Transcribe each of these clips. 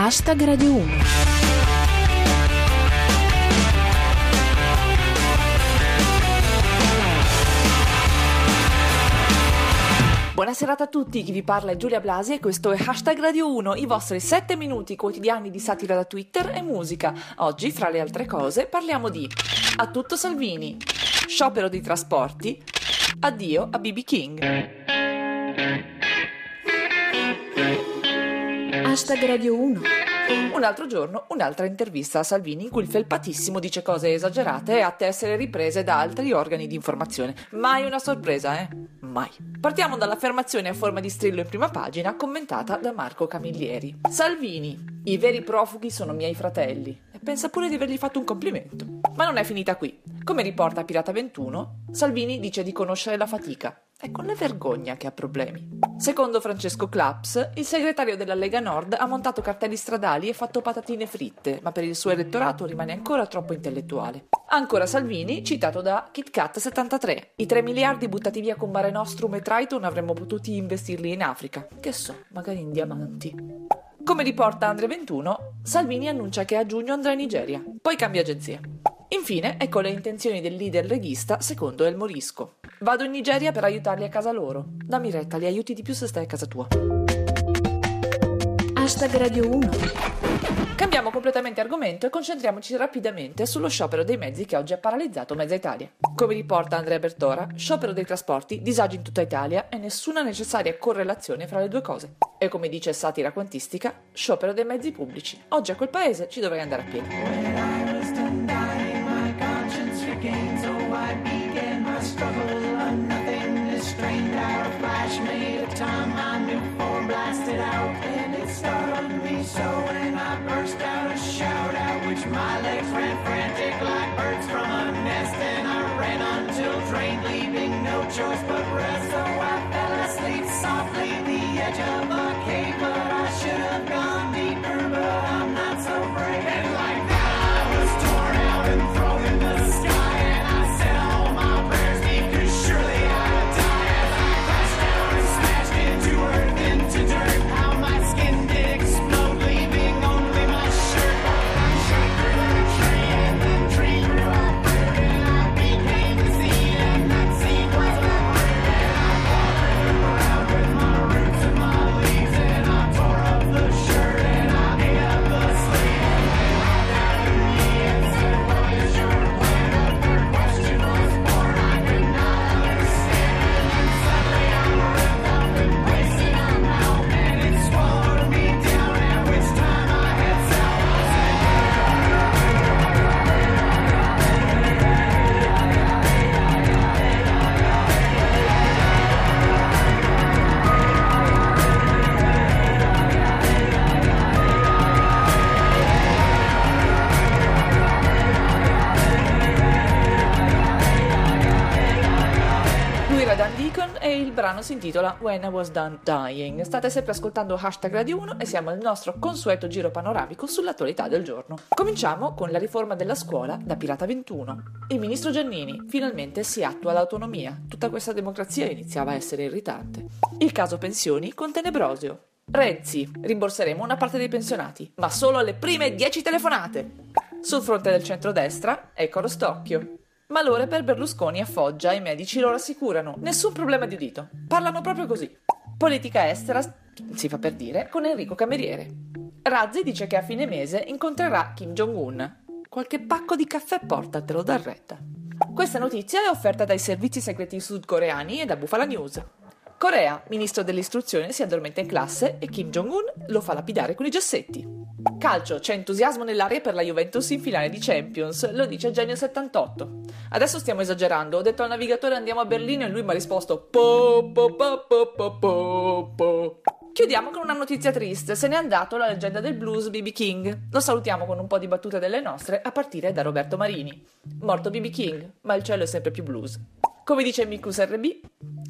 Hashtag Radio 1. Buona serata a tutti, chi vi parla è Giulia Blasi e questo è Hashtag Radio 1, i vostri 7 minuti quotidiani di satira da Twitter e musica. Oggi, fra le altre cose, parliamo di A tutto Salvini, sciopero dei trasporti, addio a BB King. Hashtag Radio 1. Un altro giorno, un'altra intervista a Salvini in cui il felpatissimo dice cose esagerate e atte a essere riprese da altri organi di informazione. Mai una sorpresa, eh? Mai. Partiamo dall'affermazione a forma di strillo in prima pagina commentata da Marco Camillieri. Salvini, i veri profughi sono miei fratelli. E pensa pure di avergli fatto un complimento. Ma non è finita qui. Come riporta Pirata 21, Salvini dice di conoscere la fatica. È con la vergogna che ha problemi. Secondo Francesco Claps, il segretario della Lega Nord ha montato cartelli stradali e fatto patatine fritte, ma per il suo elettorato rimane ancora troppo intellettuale. Ancora Salvini, citato da KitKat73. I 3 miliardi buttati via con Mare Nostrum e Triton avremmo potuti investirli in Africa. Che so, magari in diamanti. Come riporta Andre 21, Salvini annuncia che a giugno andrà in Nigeria, poi cambia agenzia. Infine, ecco le intenzioni del leader leghista secondo El Morisco. Vado in Nigeria per aiutarli a casa loro. Dammi retta, li aiuti di più se stai a casa tua. Hashtag Radio 1. Cambiamo completamente argomento e concentriamoci rapidamente sullo sciopero dei mezzi che oggi ha paralizzato mezza Italia. Come riporta Andrea Bertora, sciopero dei trasporti, disagi in tutta Italia e nessuna necessaria correlazione fra le due cose. E come dice satira quantistica, sciopero dei mezzi pubblici. Oggi a quel paese ci dovrei andare a piedi. So. And I burst out a shout at which my legs ran frantic like birds from a nest, and I ran until drained, leaving no choice but rest. Brano si intitola When I Was Done Dying. State sempre ascoltando Hashtag Radio 1 e siamo al nostro consueto giro panoramico sull'attualità del giorno. Cominciamo con la riforma della scuola da Pirata 21. Il ministro Giannini finalmente si attua l'autonomia. Tutta questa democrazia iniziava a essere irritante. Il caso pensioni con Tenebrosio. Renzi, rimborseremo una parte dei pensionati, ma solo alle prime 10 telefonate. Sul fronte del centrodestra, ecco lo stocchio. Malore per Berlusconi a Foggia, i medici lo rassicurano. Nessun problema di udito. Parlano proprio così. Politica estera, si fa per dire, con Enrico Cameriere. Razzi dice che a fine mese incontrerà Kim Jong-un. Qualche pacco di caffè portatelo da retta. Questa notizia è offerta dai servizi segreti sudcoreani e da Bufala News. Corea, ministro dell'istruzione, si addormenta in classe e Kim Jong-un lo fa lapidare con i gessetti. Calcio, c'è entusiasmo nell'aria per la Juventus in finale di Champions, lo dice Genio78. Adesso stiamo esagerando, ho detto al navigatore andiamo a Berlino e lui mi ha risposto po po po po po po. Chiudiamo con una notizia triste, se n'è andato la leggenda del blues BB King. Lo salutiamo con un po' di battute delle nostre, a partire da Roberto Marini. Morto BB King, ma il cielo è sempre più blues. Come dice Mikus RB,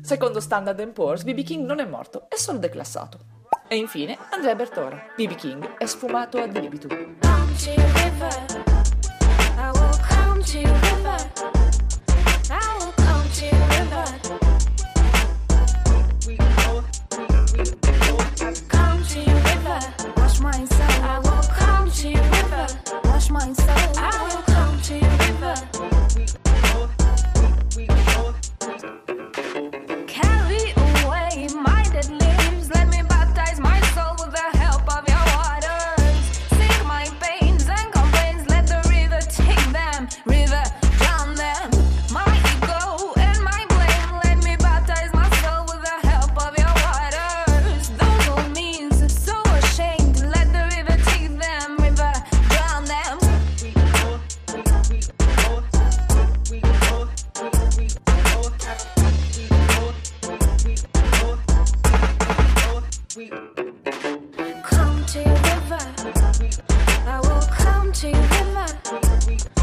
secondo Standard Poor's, BB King non è morto, è solo declassato. E infine Andrea Bertora, BB King è sfumato ad libitum. Come to your river. I will come to your river.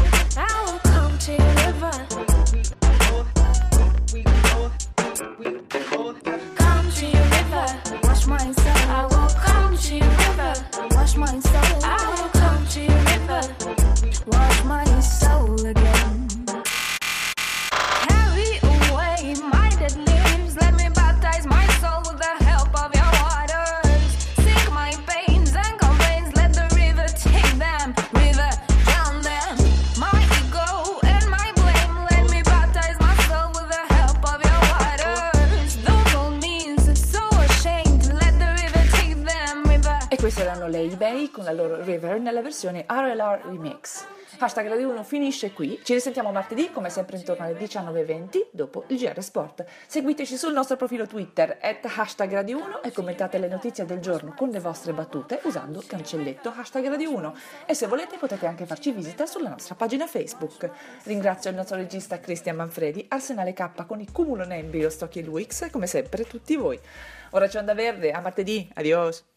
eBay con la loro River nella versione RLR Remix. Hashtag Radio 1 finisce qui, ci risentiamo martedì come sempre intorno alle 19.20 dopo il GR Sport. Seguiteci sul nostro profilo Twitter at hashtag Radio 1 e commentate le notizie del giorno con le vostre battute usando il cancelletto hashtag Radio 1 e se volete potete anche farci visita sulla nostra pagina Facebook. Ringrazio il nostro regista Cristian Manfredi, Arsenale K con i Cumulo Nembi, Ostocchi e Luix e come sempre tutti voi. Ora c'è Onda Verde, a martedì, adios!